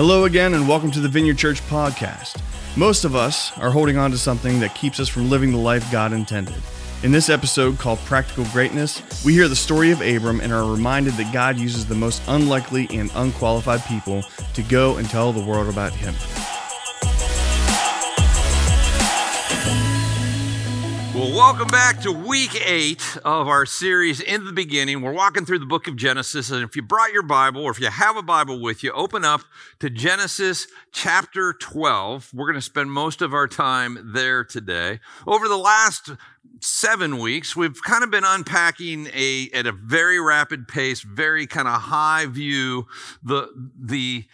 Hello again, and welcome to the Vineyard Church podcast. Most of us are holding on to something that keeps us from living the life God intended. In this episode called Practical Greatness, we hear the story of Abram and are reminded that God uses the most unlikely and unqualified people to go and tell the world about Him. Well, welcome back to week eight of our series In the Beginning. We're walking through the book of Genesis. And if you brought your Bible or if you have a Bible with you, open up to Genesis chapter 12. We're going to spend most of our time there today. Over the last seven weeks, we've kind of been unpacking a, at a very rapid pace, very kind of high view, the, the,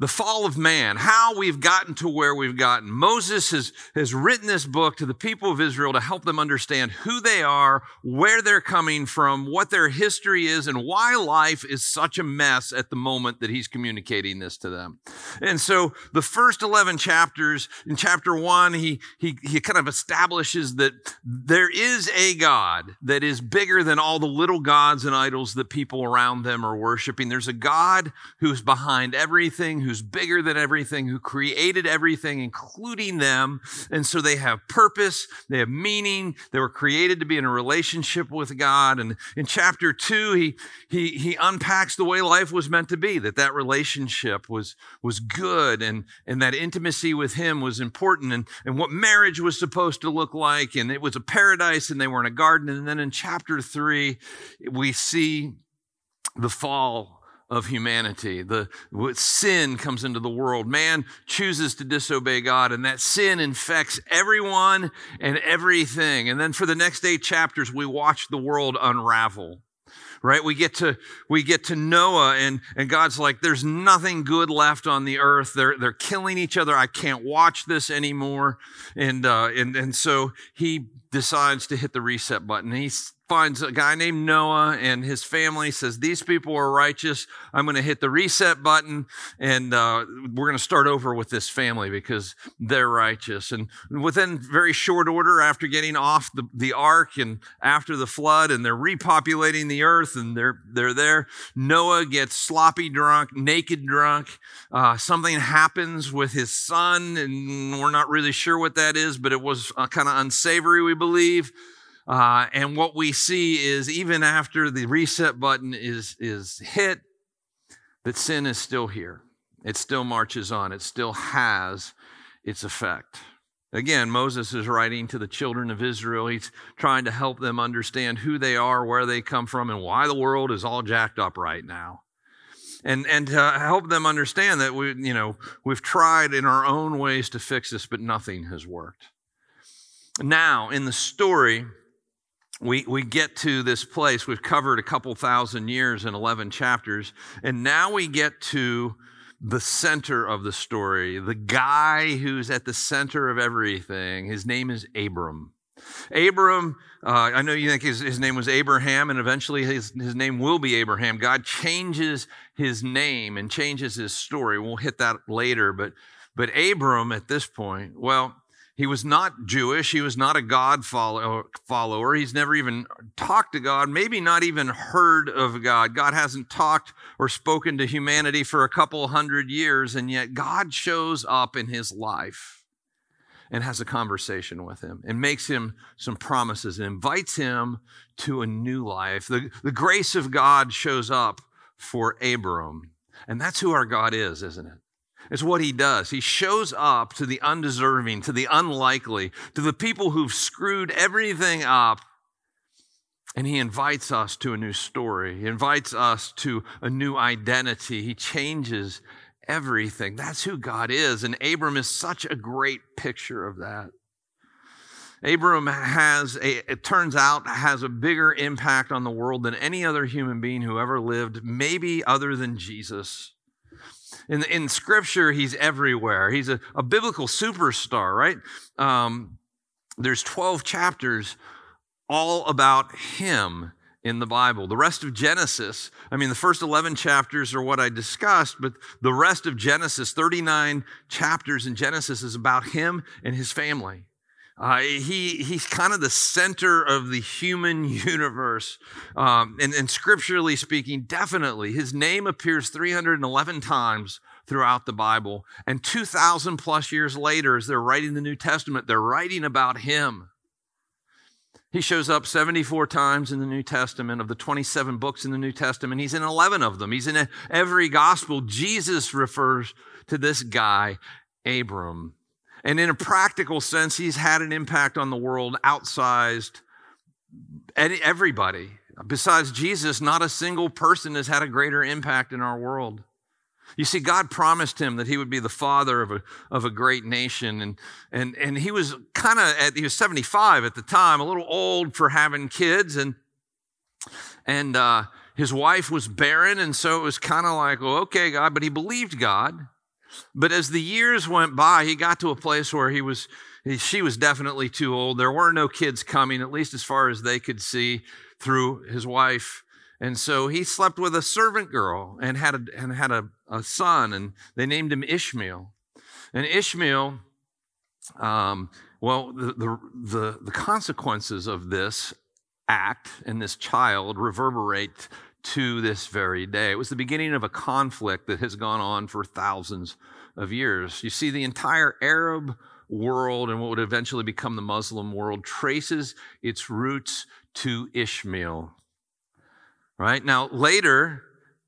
the fall of man, how we've gotten to where we've gotten. Moses has, has written this book to the people of Israel to help them understand who they are, where they're coming from, what their history is, and why life is such a mess at the moment that he's communicating this to them. And so the first 11 chapters, in chapter one, he, he, he kind of establishes that there is a God that is bigger than all the little gods and idols that people around them are worshiping. There's a God who's behind everything, who's bigger than everything, who created everything, including them. And so they have purpose, they have meaning, they were created to be in a relationship with God. And in chapter two, he, he, he unpacks the way life was meant to be, that that relationship was, was good and, and that intimacy with him was important and, and what marriage was supposed to look like. And it was a paradise and they were in a garden. And then in chapter three, we see the fall of humanity. The sin comes into the world. Man chooses to disobey God, and that sin infects everyone and everything. And then for the next eight chapters, we watch the world unravel. Right? We get to we get to Noah, and and God's like, "There's nothing good left on the earth. They're they're killing each other. I can't watch this anymore." And uh, and and so he decides to hit the reset button. He's finds a guy named Noah and his family says, These people are righteous. I'm going to hit the reset button and uh, we're going to start over with this family because they're righteous. And within very short order, after getting off the, the ark and after the flood, and they're repopulating the earth and they're, they're there, Noah gets sloppy drunk, naked drunk. Uh, something happens with his son, and we're not really sure what that is, but it was uh, kind of unsavory, we believe. Uh, and what we see is even after the reset button is, is hit, that sin is still here. It still marches on. It still has its effect. Again, Moses is writing to the children of Israel. He's trying to help them understand who they are, where they come from, and why the world is all jacked up right now. And, and to help them understand that we, you know, we've tried in our own ways to fix this, but nothing has worked. Now, in the story, we, we get to this place. We've covered a couple thousand years in 11 chapters. And now we get to the center of the story, the guy who's at the center of everything. His name is Abram. Abram, uh, I know you think his, his name was Abraham, and eventually his, his name will be Abraham. God changes his name and changes his story. We'll hit that later, but but Abram at this point, well, he was not Jewish. He was not a God uh, follower. He's never even talked to God, maybe not even heard of God. God hasn't talked or spoken to humanity for a couple hundred years, and yet God shows up in his life and has a conversation with him and makes him some promises and invites him to a new life. The, the grace of God shows up for Abram. And that's who our God is, isn't it? It's what he does. He shows up to the undeserving, to the unlikely, to the people who've screwed everything up. And he invites us to a new story. He invites us to a new identity. He changes everything. That's who God is. And Abram is such a great picture of that. Abram has a, it turns out, has a bigger impact on the world than any other human being who ever lived, maybe other than Jesus. In, in scripture, he's everywhere. He's a, a biblical superstar, right? Um, there's 12 chapters all about him in the Bible. The rest of Genesis, I mean, the first 11 chapters are what I discussed, but the rest of Genesis, 39 chapters in Genesis, is about him and his family. Uh, he, he's kind of the center of the human universe. Um, and, and scripturally speaking, definitely, his name appears 311 times throughout the Bible. And 2,000 plus years later, as they're writing the New Testament, they're writing about him. He shows up 74 times in the New Testament. Of the 27 books in the New Testament, he's in 11 of them. He's in every gospel. Jesus refers to this guy, Abram. And in a practical sense, he's had an impact on the world outsized everybody. Besides Jesus, not a single person has had a greater impact in our world. You see, God promised him that he would be the father of a, of a great nation. And, and, and he was kind of, he was 75 at the time, a little old for having kids. And, and uh, his wife was barren. And so it was kind of like, well, okay, God, but he believed God. But as the years went by, he got to a place where he was, she was definitely too old. There were no kids coming, at least as far as they could see through his wife. And so he slept with a servant girl and had a, and had a, a son, and they named him Ishmael. And Ishmael, um, well, the, the, the, the consequences of this act and this child reverberate to this very day. It was the beginning of a conflict that has gone on for thousands of years. You see, the entire Arab world and what would eventually become the Muslim world traces its roots to Ishmael. Right? Now, later,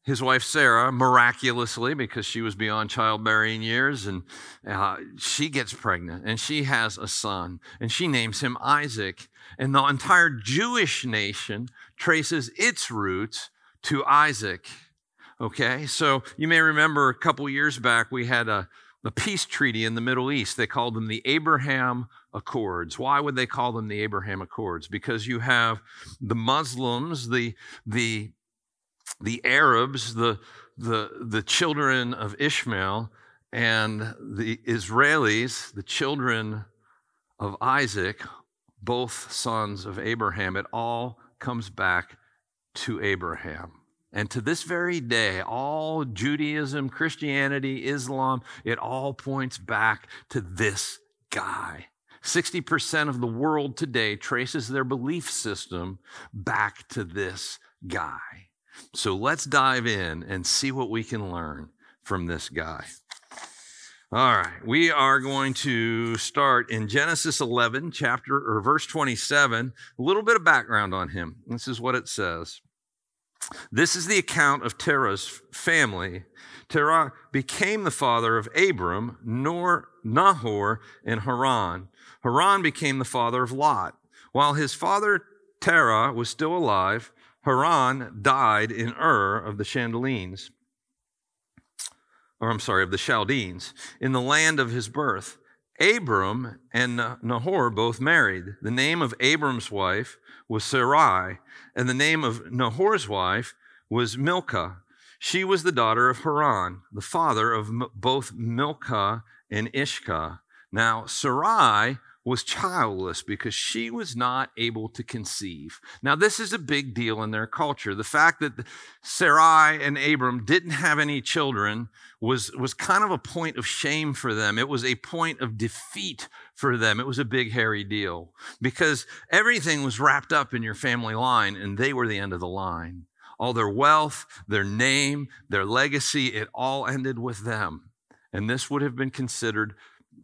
his wife Sarah, miraculously, because she was beyond childbearing years, and uh, she gets pregnant and she has a son, and she names him Isaac. And the entire Jewish nation traces its roots to Isaac. Okay, so you may remember a couple years back we had a, a peace treaty in the Middle East. They called them the Abraham Accords. Why would they call them the Abraham Accords? Because you have the Muslims, the the the Arabs, the the the children of Ishmael, and the Israelis, the children of Isaac, both sons of Abraham. It all comes back to Abraham. And to this very day, all Judaism, Christianity, Islam, it all points back to this guy. 60% of the world today traces their belief system back to this guy. So let's dive in and see what we can learn from this guy. All right, we are going to start in Genesis 11, chapter or verse 27. A little bit of background on him. This is what it says. This is the account of Terah's family. Terah became the father of Abram, Nor, Nahor, and Haran. Haran became the father of Lot. While his father Terah was still alive, Haran died in Ur of the Chaldeans, or I'm sorry, of the Chaldeans, in the land of his birth. Abram and Nahor both married. The name of Abram's wife was Sarai, and the name of Nahor's wife was Milcah. She was the daughter of Haran, the father of both Milcah and Ishkah. Now, Sarai was childless because she was not able to conceive. Now, this is a big deal in their culture. The fact that Sarai and Abram didn't have any children was, was kind of a point of shame for them. It was a point of defeat for them. It was a big, hairy deal because everything was wrapped up in your family line and they were the end of the line. All their wealth, their name, their legacy, it all ended with them. And this would have been considered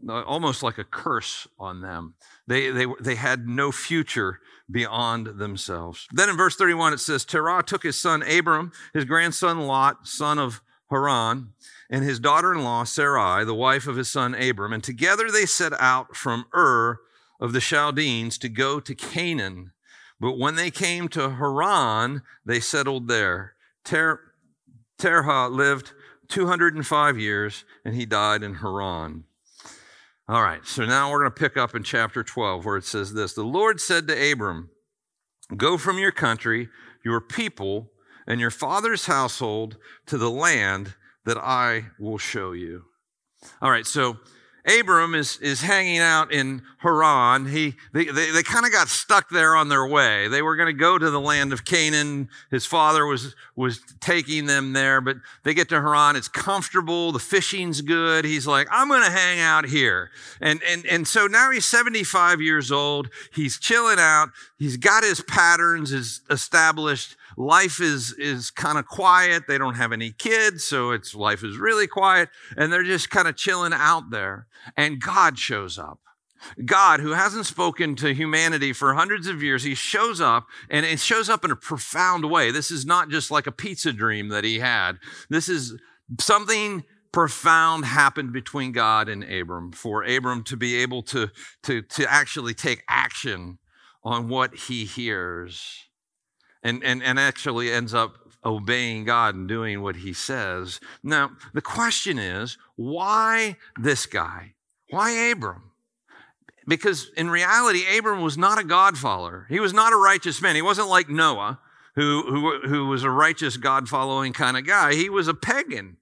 Uh, almost like a curse on them. They, they, they had no future beyond themselves. Then in verse 31, it says, Terah took his son Abram, his grandson Lot, son of Haran, and his daughter in law Sarai, the wife of his son Abram, and together they set out from Ur of the Chaldeans to go to Canaan. But when they came to Haran, they settled there. Ter- Terah lived 205 years, and he died in Haran. All right, so now we're going to pick up in chapter 12 where it says this The Lord said to Abram, Go from your country, your people, and your father's household to the land that I will show you. All right, so Abram is, is hanging out in Haran. He, they, they, they kind of got stuck there on their way. They were going to go to the land of Canaan. His father was, was taking them there, but they get to Haran. It's comfortable. The fishing's good. He's like, I'm going to hang out here. And, and, and so now he's 75 years old. He's chilling out. He's got his patterns is established life is, is kind of quiet. They don't have any kids, so it's life is really quiet. And they're just kind of chilling out there. And God shows up. God, who hasn't spoken to humanity for hundreds of years, he shows up and it shows up in a profound way. This is not just like a pizza dream that he had. This is something profound happened between God and Abram for Abram to be able to, to, to actually take action on what he hears and, and, and actually ends up obeying God and doing what he says. Now, the question is why this guy? Why Abram? Because in reality, Abram was not a God follower. He was not a righteous man. He wasn't like Noah, who, who, who was a righteous God following kind of guy. He was a pagan.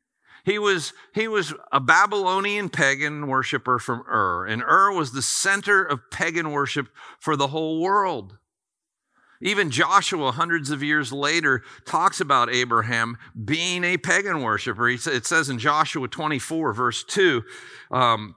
He was, he was a Babylonian pagan worshiper from Ur, and Ur was the center of pagan worship for the whole world. Even Joshua, hundreds of years later, talks about Abraham being a pagan worshiper. It says in Joshua 24, verse 2, um,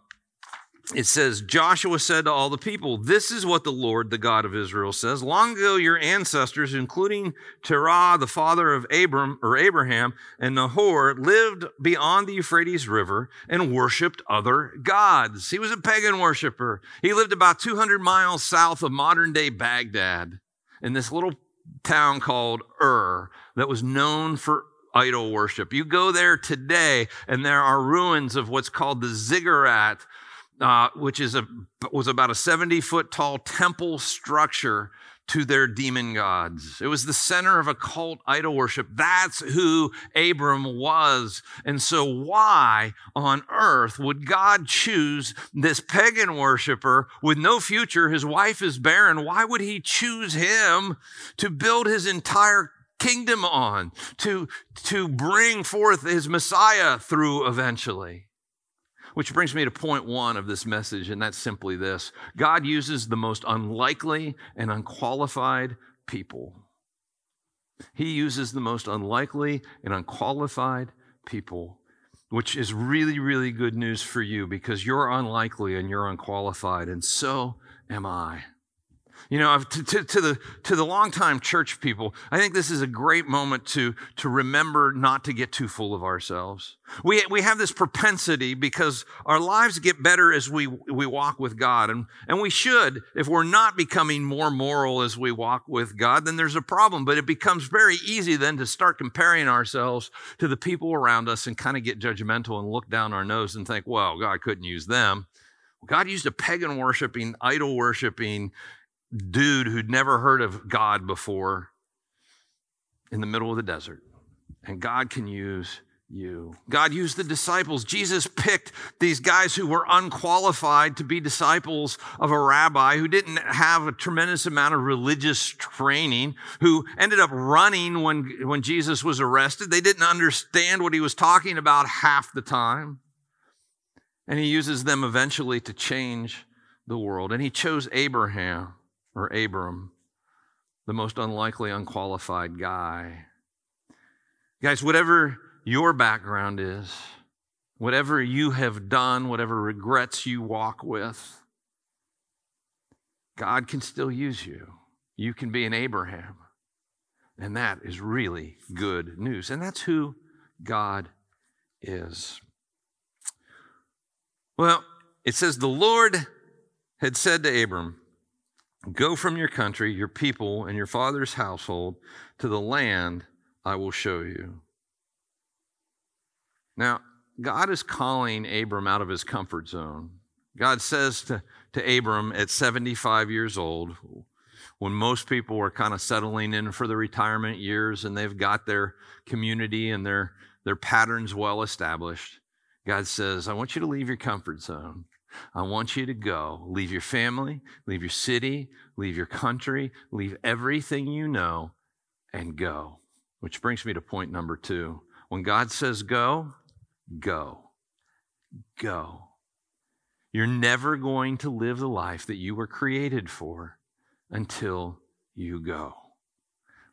it says, Joshua said to all the people, This is what the Lord, the God of Israel, says. Long ago, your ancestors, including Terah, the father of Abram or Abraham, and Nahor, lived beyond the Euphrates River and worshiped other gods. He was a pagan worshiper. He lived about 200 miles south of modern day Baghdad in this little town called Ur that was known for idol worship. You go there today, and there are ruins of what's called the ziggurat uh, which is a, was about a 70 foot tall temple structure to their demon gods. It was the center of occult idol worship. That's who Abram was. And so, why on earth would God choose this pagan worshiper with no future? His wife is barren. Why would he choose him to build his entire kingdom on, to, to bring forth his Messiah through eventually? Which brings me to point one of this message, and that's simply this God uses the most unlikely and unqualified people. He uses the most unlikely and unqualified people, which is really, really good news for you because you're unlikely and you're unqualified, and so am I. You know, to, to, to, the, to the longtime church people, I think this is a great moment to, to remember not to get too full of ourselves. We, we have this propensity because our lives get better as we, we walk with God. And, and we should. If we're not becoming more moral as we walk with God, then there's a problem. But it becomes very easy then to start comparing ourselves to the people around us and kind of get judgmental and look down our nose and think, well, God couldn't use them. God used a pagan worshiping, idol worshiping, dude who'd never heard of God before in the middle of the desert. And God can use you. God used the disciples. Jesus picked these guys who were unqualified to be disciples of a rabbi who didn't have a tremendous amount of religious training, who ended up running when, when Jesus was arrested. They didn't understand what he was talking about half the time. And he uses them eventually to change the world. And he chose Abraham or Abram, the most unlikely, unqualified guy. Guys, whatever your background is, whatever you have done, whatever regrets you walk with, God can still use you. You can be an Abraham. And that is really good news. And that's who God is. Well, it says, The Lord had said to Abram, Go from your country, your people, and your father's household to the land I will show you. Now, God is calling Abram out of his comfort zone. God says to, to Abram at 75 years old, when most people are kind of settling in for the retirement years and they've got their community and their, their patterns well established, God says, I want you to leave your comfort zone. I want you to go. Leave your family, leave your city, leave your country, leave everything you know, and go. Which brings me to point number two. When God says go, go. Go. You're never going to live the life that you were created for until you go.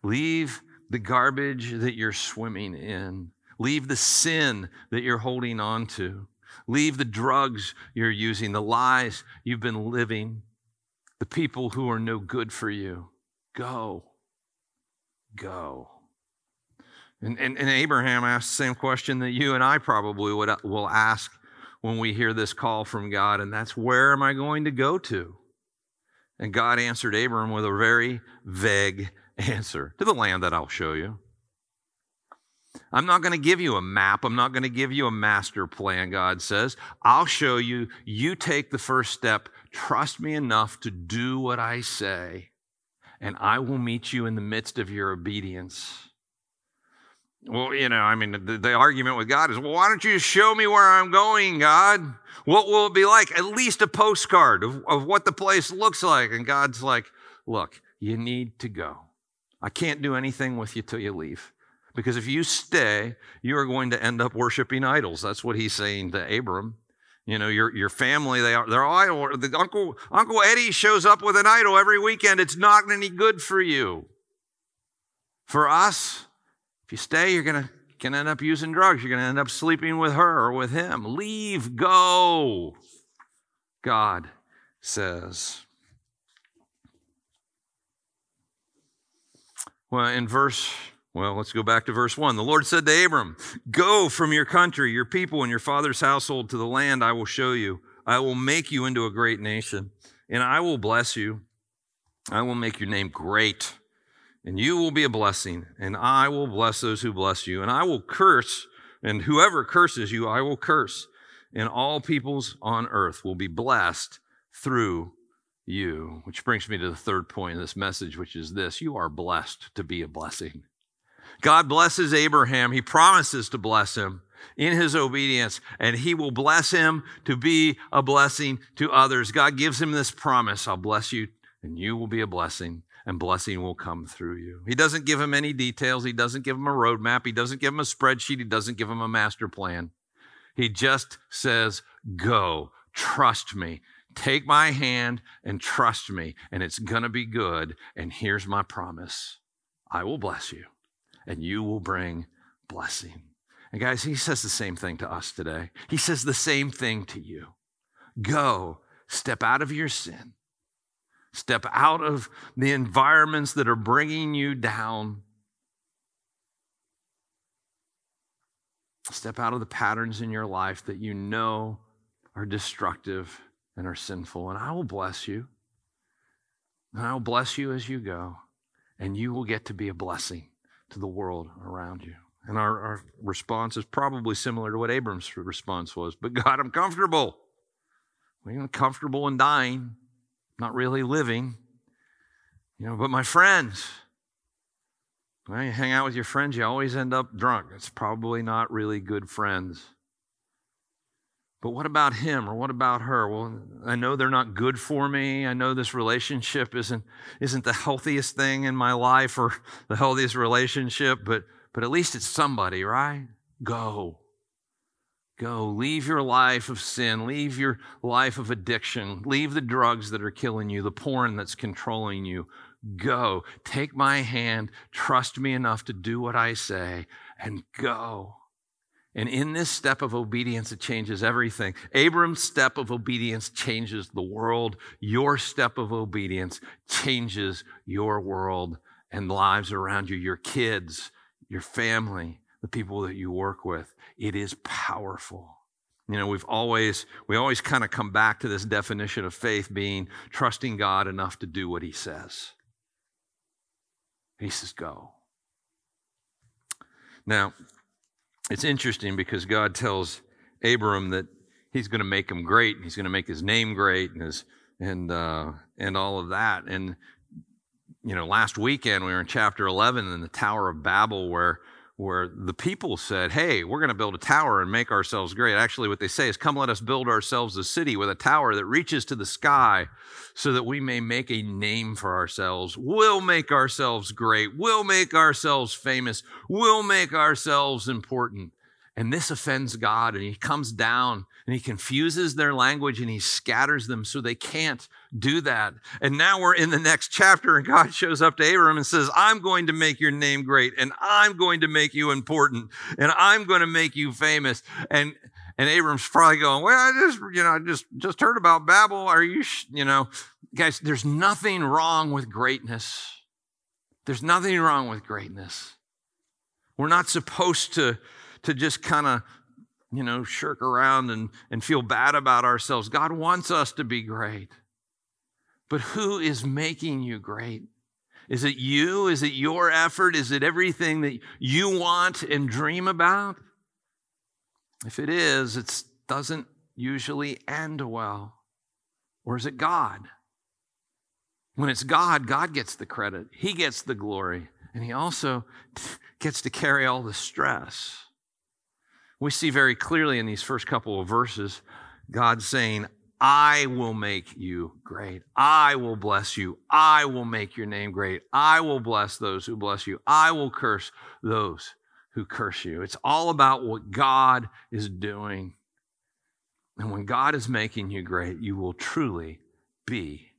Leave the garbage that you're swimming in. Leave the sin that you're holding on to. Leave the drugs you're using, the lies you've been living, the people who are no good for you. Go. Go. And, and, and Abraham asked the same question that you and I probably would, uh, will ask when we hear this call from God, and that's where am I going to go to? And God answered Abram with a very vague answer to the land that I'll show you. I'm not going to give you a map. I'm not going to give you a master plan, God says. I'll show you. You take the first step. Trust me enough to do what I say, and I will meet you in the midst of your obedience. Well, you know, I mean, the, the, argument with God is, well, why don't you show me where I'm going, God? What will it be like? At least a postcard of, of what the place looks like. And God's like, look, you need to go. I can't do anything with you till you leave. Because if you stay, you are going to end up worshiping idols. That's what he's saying to Abram. You know, your, your family, they are, they're idol. The Uncle, Uncle Eddie shows up with an idol every weekend. It's not any good for you. For us, if you stay, you're going to can end up using drugs. You're going to end up sleeping with her or with him. Leave, go. God says. Well, in verse, well, let's go back to verse 1. The Lord said to Abram, Go from your country, your people, and your father's household to the land I will show you. I will make you into a great nation, and I will bless you. I will make your name great and you will be a blessing, and I will bless those who bless you, and I will curse, and whoever curses you, I will curse, and all peoples on earth will be blessed through you. Which brings me to the third point of this message, which is this you are blessed to be a blessing. God blesses Abraham, he promises to bless him in his obedience, and he will bless him to be a blessing to others. God gives him this promise I'll bless you, and you will be a blessing and blessing will come through you. He doesn't give him any details. He doesn't give him a roadmap. He doesn't give him a spreadsheet. He doesn't give him a master plan. He just says, Go, trust me. Take my hand and trust me, and it's going to be good. And here's my promise I will bless you, and you will bring blessing. And guys, he says the same thing to us today. He says the same thing to you. Go, step out of your sin, Step out of the environments that are bringing you down. Step out of the patterns in your life that you know are destructive and are sinful. And I will bless you. And I will bless you as you go. And you will get to be a blessing to the world around you. And our, our response is probably similar to what Abram's response was. But God, I'm comfortable. I'm comfortable in dying not really living. You know, but my friends, when you hang out with your friends, you always end up drunk. It's probably not really good friends. But what about him or what about her? Well, I know they're not good for me. I know this relationship isn't, isn't the healthiest thing in my life or the healthiest relationship, but, but at least it's somebody, right? Go. Go. Leave your life of sin. Leave your life of addiction. Leave the drugs that are killing you, the porn that's controlling you. Go. Take my hand. Trust me enough to do what I say and go. And in this step of obedience, it changes everything. Abram's step of obedience changes the world. Your step of obedience changes your world and lives around you, your kids, your family, the people that you work with. It is powerful. You know, we've always, we always kind of come back to this definition of faith being trusting God enough to do what he says. He says, go. Now, it's interesting because God tells Abram that he's going to make him great and he's going to make his name great and his, and, uh, and all of that. And, you know, last weekend we were in chapter 11 in the Tower of Babel where where the people said, Hey, we're going to build a tower and make ourselves great. Actually, what they say is, Come, let us build ourselves a city with a tower that reaches to the sky so that we may make a name for ourselves. We'll make ourselves great. We'll make ourselves famous. We'll make ourselves important. And this offends God, and He comes down and He confuses their language and He scatters them so they can't do that. And now we're in the next chapter, and God shows up to Abram and says, I'm going to make your name great, and I'm going to make you important, and I'm going to make you famous. And and Abram's probably going, Well, I just, you know, I just just heard about Babel. Are you, you know, guys, there's nothing wrong with greatness. There's nothing wrong with greatness. We're not supposed to, to just kind of, you know, shirk around and, and feel bad about ourselves. God wants us to be great. But who is making you great? Is it you? Is it your effort? Is it everything that you want and dream about? If it is, it doesn't usually end well. Or is it God? When it's God, God gets the credit, He gets the glory, and He also gets to carry all the stress. We see very clearly in these first couple of verses God saying, I will make you great. I will bless you. I will make your name great. I will bless those who bless you. I will curse those who curse you. It's all about what God is doing. And when God is making you great, you will truly be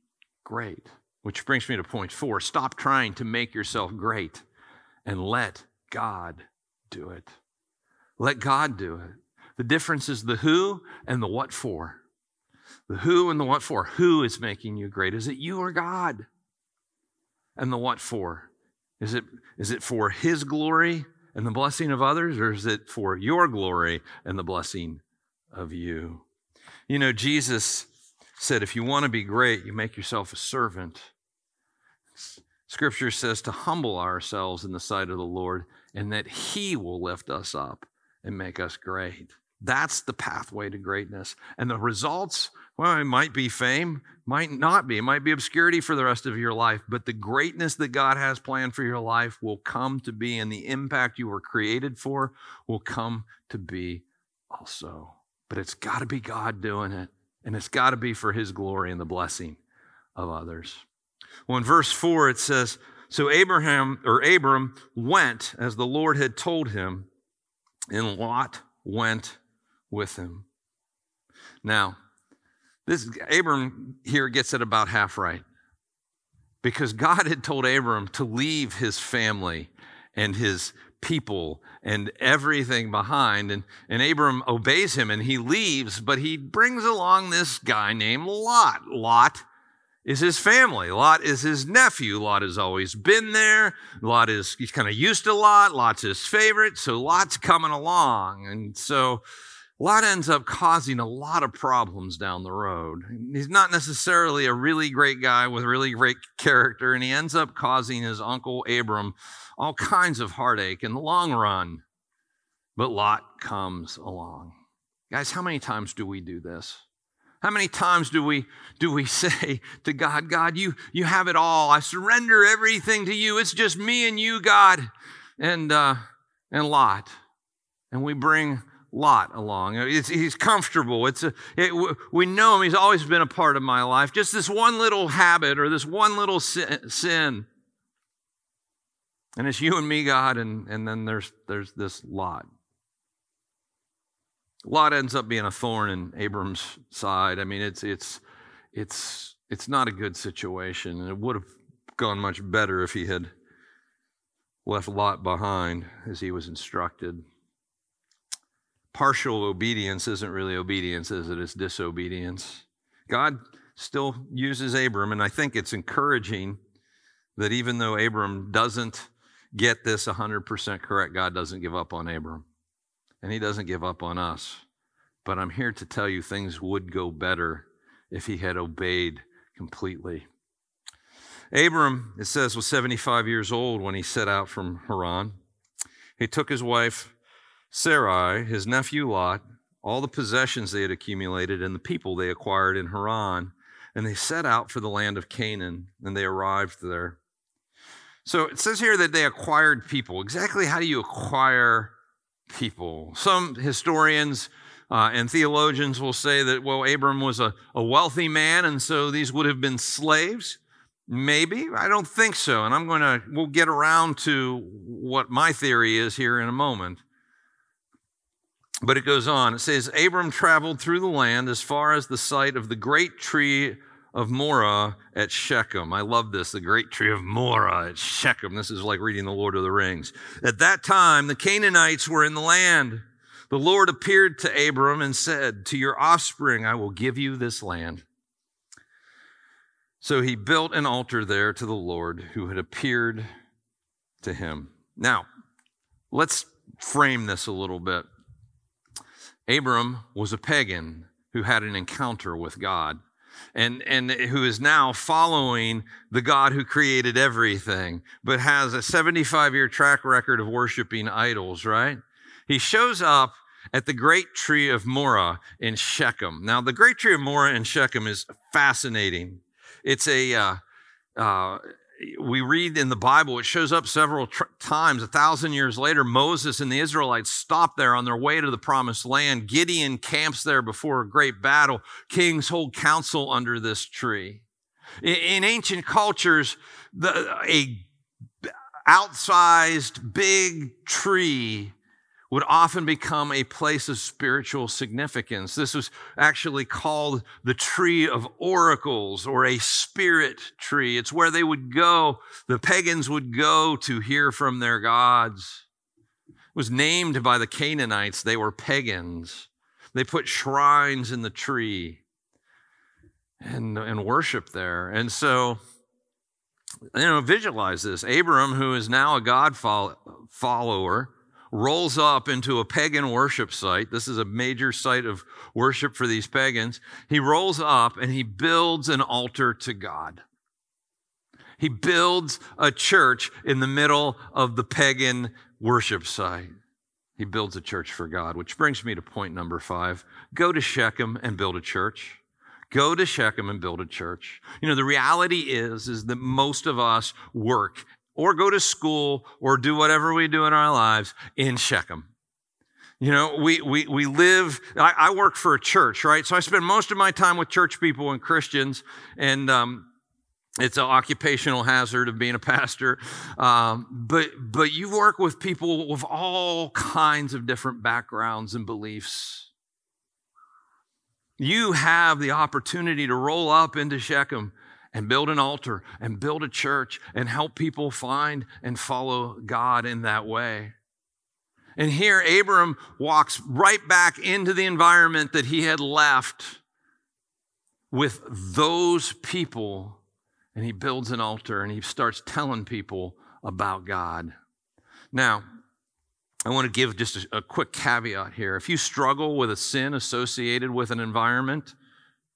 great. Which brings me to point four stop trying to make yourself great and let God do it. Let God do it. The difference is the who and the what for. The who and the what for. Who is making you great? Is it you or God? And the what for? Is it, is it for His glory and the blessing of others, or is it for your glory and the blessing of you? You know, Jesus said, if you want to be great, you make yourself a servant. Scripture says to humble ourselves in the sight of the Lord and that He will lift us up and make us great. That's the pathway to greatness. And the results, well, it might be fame, might not be. It might be obscurity for the rest of your life, but the greatness that God has planned for your life will come to be, and the impact you were created for will come to be also. But it's got to be God doing it, and it's got to be for His glory and the blessing of others. Well, in verse 4, it says, So Abraham or Abram went as the Lord had told him, and Lot went with him. Now, this Abram here gets it about half right. Because God had told Abram to leave his family and his people and everything behind. And, and Abram obeys him and he leaves, but he brings along this guy named Lot. Lot is his family. Lot is his nephew. Lot has always been there. Lot is, he's kind of used to Lot. Lot's his favorite. So Lot's coming along. And so Lot ends up causing a lot of problems down the road. He's not necessarily a really great guy with really great character, and he ends up causing his uncle Abram all kinds of heartache in the long run. But Lot comes along. Guys, how many times do we do this? How many times do we do we say to God, God, you you have it all. I surrender everything to you. It's just me and you, God, and uh, and Lot, and we bring Lot along. It's, he's comfortable. It's a, it, we know him. He's always been a part of my life. Just this one little habit or this one little sin. And it's you and me, God, and, and then there's, there's this Lot. Lot ends up being a thorn in Abram's side. I mean, it's, it's, it's, it's not a good situation. And it would have gone much better if he had left Lot behind as he was instructed partial obedience isn't really obedience, is it? It's disobedience. God still uses Abram, and I think it's encouraging that even though Abram doesn't get this 100% correct, God doesn't give up on Abram. And he doesn't give up on us. But I'm here to tell you things would go better if he had obeyed completely. Abram, it says, was 75 years old when he set out from Haran. He took his wife Sarai, his nephew Lot, all the possessions they had accumulated, and the people they acquired in Haran, and they set out for the land of Canaan, and they arrived there. So it says here that they acquired people. Exactly how do you acquire people? Some historians uh, and theologians will say that, well, Abram was a, a wealthy man, and so these would have been slaves. Maybe. I don't think so. And I'm going to, we'll get around to what my theory is here in a moment. But it goes on. It says, Abram traveled through the land as far as the site of the great tree of Moreh at Shechem. I love this, the great tree of Moreh at Shechem. This is like reading the Lord of the Rings. At that time, the Canaanites were in the land. The Lord appeared to Abram and said, To your offspring I will give you this land. So he built an altar there to the Lord who had appeared to him. Now, Let's frame this a little bit. Abram was a pagan who had an encounter with God and, and who is now following the God who created everything, but has a 75 year track record of worshiping idols, right? He shows up at the great tree of Moreh in Shechem. Now, the great tree of Moreh in Shechem is fascinating. It's a, uh, uh, we read in the Bible, it shows up several tr- times. A thousand years later, Moses and the Israelites stop there on their way to the promised land. Gideon camps there before a great battle. Kings hold council under this tree. In, in ancient cultures, the, a outsized big tree would often become a place of spiritual significance. This was actually called the tree of oracles or a spirit tree. It's where they would go, the pagans would go to hear from their gods. It was named by the Canaanites. They were pagans. They put shrines in the tree and, and worship there. And so, you know, visualize this. Abram, who is now a God follower, rolls up into a pagan worship site. This is a major site of worship for these pagans. He rolls up and he builds an altar to God. He builds a church in the middle of the pagan worship site. He builds a church for God, which brings me to point number five. Go to Shechem and build a church. Go to Shechem and build a church. You know, the reality is, is that most of us work or go to school or do whatever we do in our lives in Shechem. You know, we, we, we live, I, I work for a church, right? So I spend most of my time with church people and Christians, and um, it's an occupational hazard of being a pastor. Um, but, but you work with people with all kinds of different backgrounds and beliefs. You have the opportunity to roll up into Shechem and build an altar and build a church and help people find and follow God in that way. And here, Abram walks right back into the environment that he had left with those people, and he builds an altar and he starts telling people about God. Now, I want to give just a, a quick caveat here. If you struggle with a sin associated with an environment,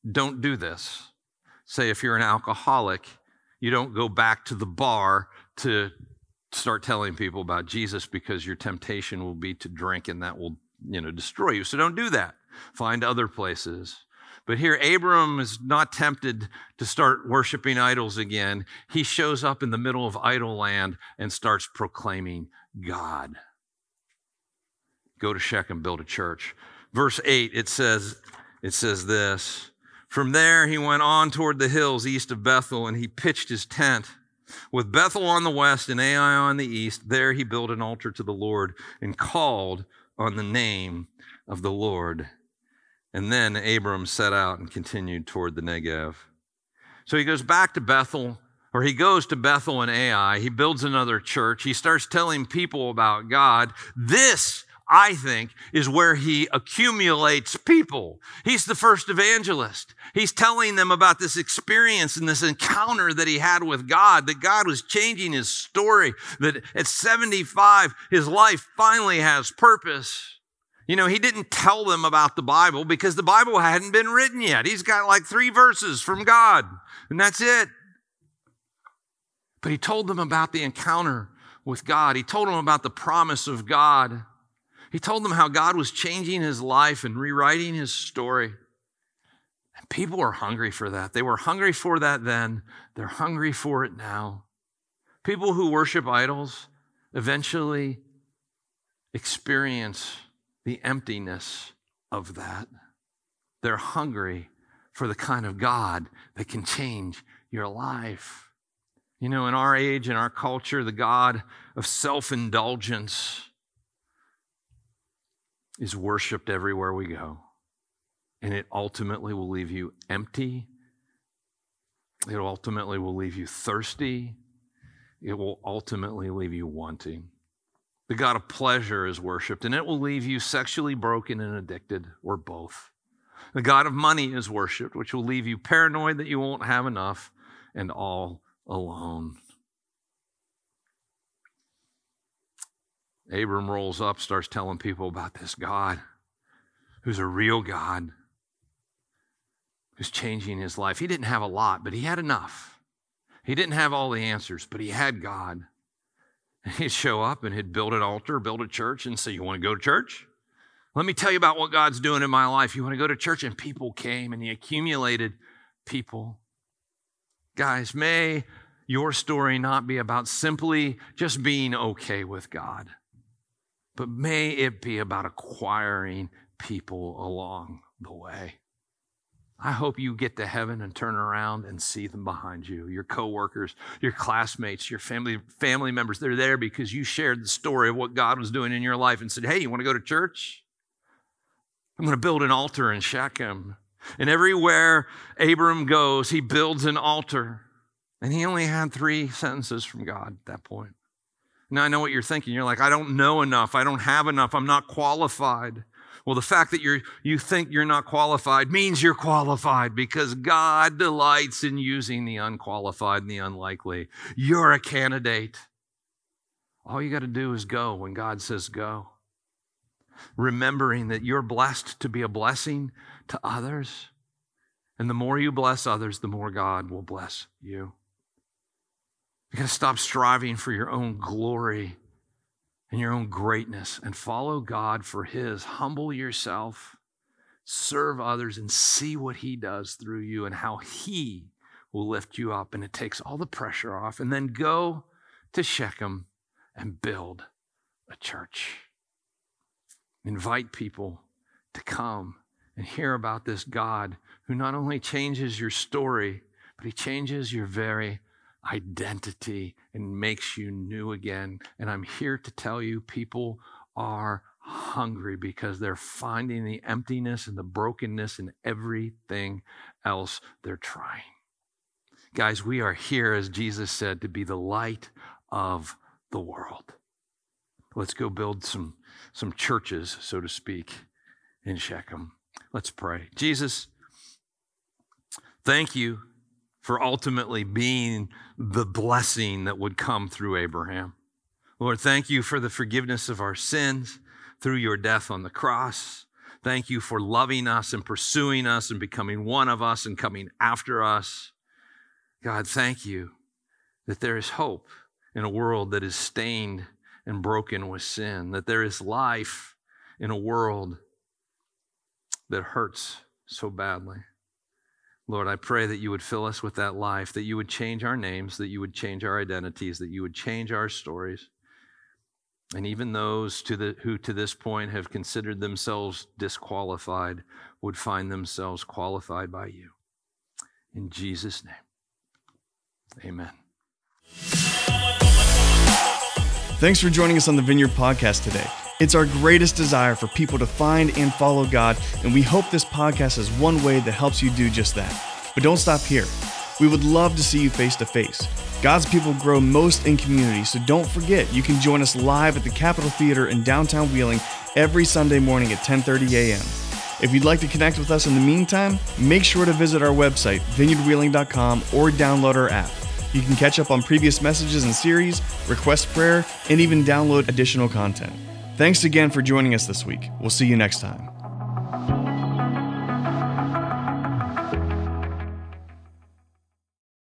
don't do this say if you're an alcoholic, you don't go back to the bar to start telling people about Jesus because your temptation will be to drink and that will, you know, destroy you. So don't do that. Find other places. But here, Abram is not tempted to start worshiping idols again. He shows up in the middle of idol land and starts proclaiming God. Go to Shechem, build a church. Verse 8, it says, it says this from there, he went on toward the hills east of Bethel, and he pitched his tent. With Bethel on the west and Ai on the east, there he built an altar to the Lord and called on the name of the Lord. And then Abram set out and continued toward the Negev. So he goes back to Bethel, or he goes to Bethel and Ai. He builds another church. He starts telling people about God. This I think, is where he accumulates people. He's the first evangelist. He's telling them about this experience and this encounter that he had with God, that God was changing his story, that at 75, his life finally has purpose. You know, he didn't tell them about the Bible because the Bible hadn't been written yet. He's got like three verses from God, and that's it. But he told them about the encounter with God. He told them about the promise of God. He told them how God was changing his life and rewriting his story. And people are hungry for that. They were hungry for that then, they're hungry for it now. People who worship idols eventually experience the emptiness of that. They're hungry for the kind of God that can change your life. You know, in our age, in our culture, the God of self indulgence is worshiped everywhere we go. And it ultimately will leave you empty. It ultimately will leave you thirsty. It will ultimately leave you wanting. The God of pleasure is worshiped, and it will leave you sexually broken and addicted, or both. The God of money is worshiped, which will leave you paranoid that you won't have enough and all alone. Abram rolls up, starts telling people about this God who's a real God, who's changing his life. He didn't have a lot, but he had enough. He didn't have all the answers, but he had God. And he'd show up and he'd build an altar, build a church, and say, You want to go to church? Let me tell you about what God's doing in my life. You want to go to church? And people came and he accumulated people. Guys, may your story not be about simply just being okay with God, but may it be about acquiring people along the way. I hope you get to heaven and turn around and see them behind you. Your coworkers, your classmates, your family family members, they're there because you shared the story of what God was doing in your life and said, "Hey, you want to go to church? I'm going to build an altar in Shechem." And everywhere Abram goes, he builds an altar. And he only had 3 sentences from God at that point. Now I know what you're thinking. You're like, "I don't know enough. I don't have enough. I'm not qualified." Well, the fact that you're, you think you're not qualified means you're qualified because God delights in using the unqualified and the unlikely. You're a candidate. All you got to do is go when God says go. Remembering that you're blessed to be a blessing to others. And the more you bless others, the more God will bless you. You got to stop striving for your own glory and your own greatness and follow God for His. Humble yourself, serve others, and see what He does through you and how He will lift you up. And it takes all the pressure off. And then go to Shechem and build a church. Invite people to come and hear about this God who not only changes your story, but He changes your very identity and makes you new again. And I'm here to tell you people are hungry because they're finding the emptiness and the brokenness in everything else they're trying. Guys, we are here, as Jesus said, to be the light of the world. Let's go build some, some churches, so to speak, in Shechem. Let's pray. Jesus, thank you for ultimately being the blessing that would come through Abraham. Lord, thank you for the forgiveness of our sins through your death on the cross. Thank you for loving us and pursuing us and becoming one of us and coming after us. God, thank you that there is hope in a world that is stained and broken with sin, that there is life in a world that hurts so badly. Lord, I pray that you would fill us with that life, that you would change our names, that you would change our identities, that you would change our stories. And even those to the, who to this point have considered themselves disqualified would find themselves qualified by you. In Jesus' name, amen. Thanks for joining us on the Vineyard Podcast today. It's our greatest desire for people to find and follow God, and we hope this podcast is one way that helps you do just that. But don't stop here. We would love to see you face to face. God's people grow most in community, so don't forget you can join us live at the Capitol Theater in downtown Wheeling every Sunday morning at 10:30 a.m. If you'd like to connect with us in the meantime, make sure to visit our website, vineyardwheeling.com, or download our app. You can catch up on previous messages and series, request prayer, and even download additional content. Thanks again for joining us this week. We'll see you next time.